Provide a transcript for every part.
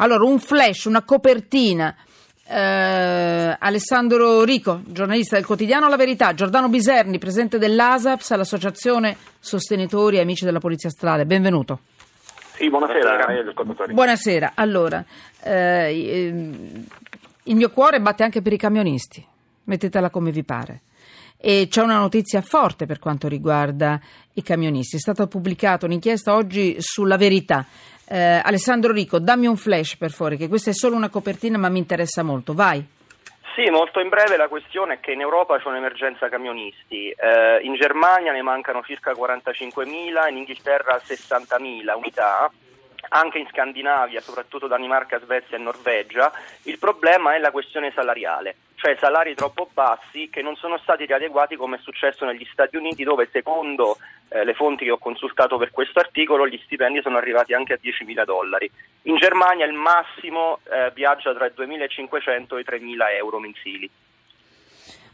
Allora, un flash, una copertina. Eh, Alessandro Rico, giornalista del quotidiano La Verità, Giordano Biserni, presidente dell'ASAPS, l'Associazione Sostenitori e Amici della Polizia Stradale. Benvenuto. Sì, buonasera. Buonasera. buonasera. Allora, eh, il mio cuore batte anche per i camionisti, mettetela come vi pare. E c'è una notizia forte per quanto riguarda i camionisti. È stata pubblicata un'inchiesta oggi sulla verità. Eh, Alessandro Rico, dammi un flash per favore, che questa è solo una copertina ma mi interessa molto. Vai. Sì, molto in breve la questione è che in Europa c'è un'emergenza camionisti, eh, in Germania ne mancano circa 45.000, in Inghilterra 60.000 unità, anche in Scandinavia, soprattutto Danimarca, Svezia e Norvegia, il problema è la questione salariale, cioè salari troppo bassi che non sono stati riadeguati come è successo negli Stati Uniti dove secondo eh, le fonti che ho consultato per questo articolo gli stipendi sono arrivati anche a 10.000 dollari. In Germania il massimo eh, viaggia tra i 2.500 e i 3.000 euro mensili.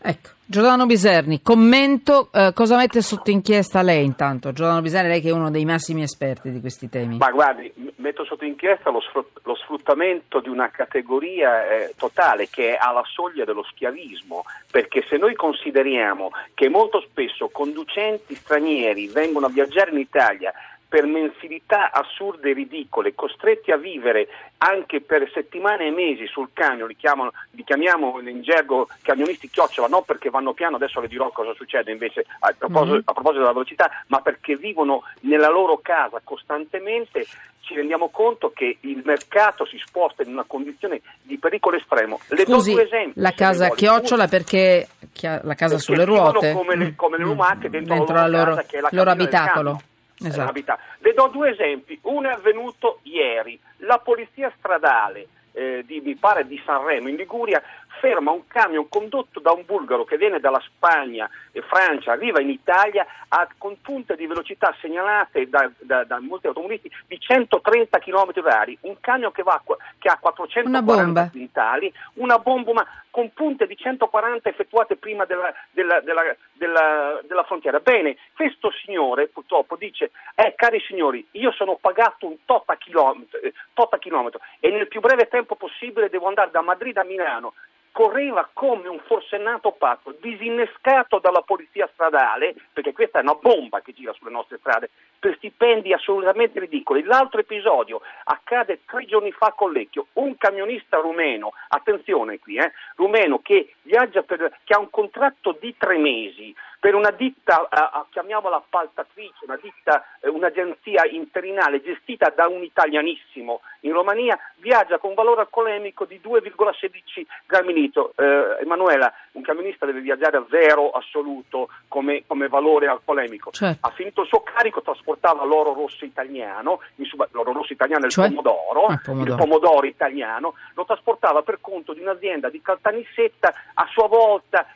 Ecco, Giordano Biserni, commento, eh, cosa mette sotto inchiesta lei intanto? Giordano Biserni, lei che è uno dei massimi esperti di questi temi. Ma guardi, metto sotto inchiesta lo, lo sfruttamento di una categoria eh, totale che è alla soglia dello schiavismo, perché se noi consideriamo che molto spesso conducenti stranieri vengono a viaggiare in Italia per mensilità assurde e ridicole, costretti a vivere anche per settimane e mesi sul camion, li, chiamano, li chiamiamo in gergo camionisti chiocciola, non perché vanno piano, adesso le dirò cosa succede invece a proposito, mm-hmm. a proposito della velocità, ma perché vivono nella loro casa costantemente, ci rendiamo conto che il mercato si sposta in una condizione di pericolo estremo. Le Scusi, do due esempi. La casa chiocciola perché la casa sulle ruote? Come le, come le lumache dentro, dentro la loro, casa che è la loro abitacolo. Esatto. Le do due esempi. Uno è avvenuto ieri. La polizia stradale eh, di, mi pare di Sanremo in Liguria ferma un camion condotto da un bulgaro che viene dalla Spagna e Francia, arriva in Italia a, con punte di velocità segnalate da, da, da molti automobilisti di 130 km h un camion che, va, che ha 440 quintali, una bomba ma con punte di 140 effettuate prima della, della, della, della, frontiera. Bene, questo signore purtroppo dice, eh cari signori, io sono pagato un tot a chilometro, eh, tot a chilometro e nel più breve tempo possibile devo andare da Madrid a Milano correva come un forsennato pazzo, disinnescato dalla polizia stradale, perché questa è una bomba che gira sulle nostre strade, per stipendi assolutamente ridicoli. L'altro episodio accade tre giorni fa con Lecchio, un camionista rumeno, attenzione qui, eh, rumeno che viaggia per, che ha un contratto di tre mesi, per una ditta, eh, chiamiamola appaltatrice, una ditta, eh, un'agenzia interinale gestita da un italianissimo in Romania, viaggia con valore alcolemico di 2,16 grammi litro. Eh, Emanuela, un camionista deve viaggiare a zero assoluto come, come valore alcolemico. Certo. Ha finito il suo carico, trasportava l'oro rosso italiano, sub- l'oro rosso italiano è il cioè? pomodoro, ah, pomodoro, il pomodoro italiano, lo trasportava per conto di un'azienda di Caltanissetta, a sua volta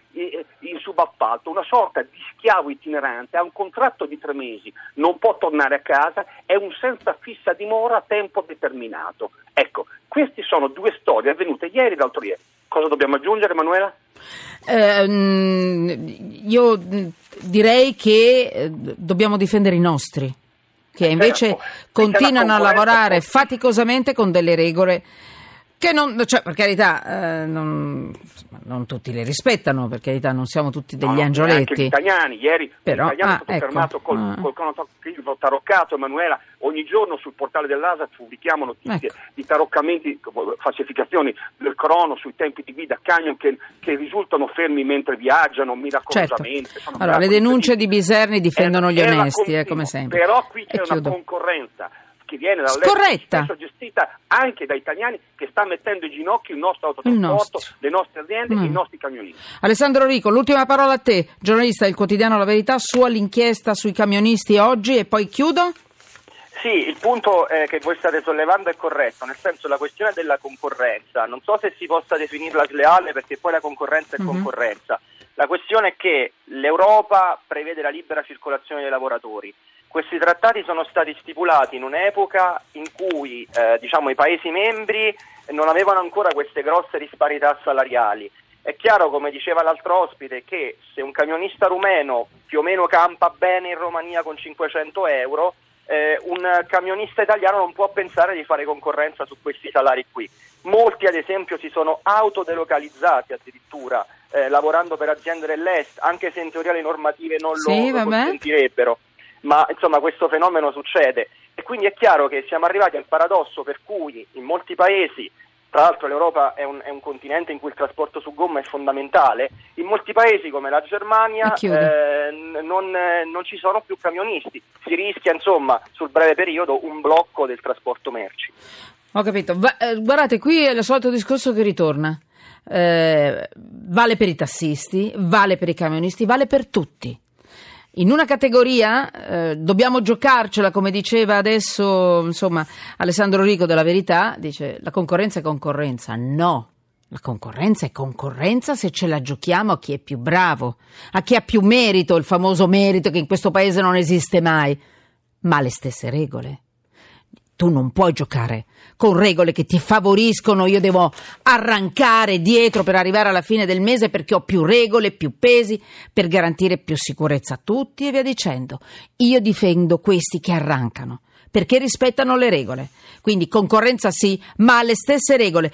in subappalto, una sorta di schiavo itinerante, ha un contratto di tre mesi, non può tornare a casa, è un senza fissa dimora a tempo determinato. Ecco, queste sono due storie avvenute ieri e l'altro ieri. Cosa dobbiamo aggiungere, Emanuela? Eh, io direi che eh, dobbiamo difendere i nostri, che eh, invece certo. continuano a lavorare faticosamente con delle regole che non, cioè, per carità, eh, non, non, tutti le rispettano, per carità, non siamo tutti degli no, angioletti. Anche gli italiani, ieri Però, l'italiano ah, è stato ecco, fermato col, ah. col cronotrofilo taroccato, Emanuela, ogni giorno sul portale dell'ASA pubblichiamo notizie ecco. di taroccamenti, falsificazioni del crono sui tempi di guida, camion che, che risultano fermi mentre viaggiano, miracolosamente. Certo. Allora, le denunce di Biserni difendono gli onesti, eh, come sempre. Però qui c'è una concorrenza che viene dall'estero, gestita anche da italiani, che sta mettendo in ginocchio il nostro autotrasporto, le nostre aziende mm. e i nostri camionisti. Alessandro Rico, l'ultima parola a te, giornalista del quotidiano La Verità, sull'inchiesta sui camionisti oggi e poi chiudo. Sì, il punto eh, che voi state sollevando è corretto, nel senso la questione della concorrenza, non so se si possa definirla sleale perché poi la concorrenza è mm-hmm. concorrenza, la questione è che l'Europa prevede la libera circolazione dei lavoratori, questi trattati sono stati stipulati in un'epoca in cui eh, diciamo, i Paesi membri non avevano ancora queste grosse disparità salariali. È chiaro, come diceva l'altro ospite, che se un camionista rumeno più o meno campa bene in Romania con 500 euro, eh, un camionista italiano non può pensare di fare concorrenza su questi salari qui. Molti ad esempio si sono autodelocalizzati addirittura eh, lavorando per aziende dell'est, anche se in teoria le normative non sì, lo, lo consentirebbero. Ma insomma questo fenomeno succede. E quindi è chiaro che siamo arrivati al paradosso per cui in molti paesi tra l'altro l'Europa è un, è un, continente in cui il trasporto su gomma è fondamentale, in molti paesi come la Germania eh, non, non, ci sono più camionisti, si rischia insomma sul breve periodo un blocco del trasporto merci. Ho capito, Va, eh, guardate qui è il solito discorso che ritorna, eh, vale per i tassisti, vale per i camionisti, vale per tutti. In una categoria eh, dobbiamo giocarcela, come diceva adesso insomma, Alessandro Rico della Verità, dice la concorrenza è concorrenza. No, la concorrenza è concorrenza se ce la giochiamo a chi è più bravo, a chi ha più merito, il famoso merito che in questo paese non esiste mai, ma le stesse regole tu non puoi giocare con regole che ti favoriscono, io devo arrancare dietro per arrivare alla fine del mese perché ho più regole, più pesi, per garantire più sicurezza a tutti e via dicendo. Io difendo questi che arrancano perché rispettano le regole. Quindi concorrenza sì, ma alle stesse regole.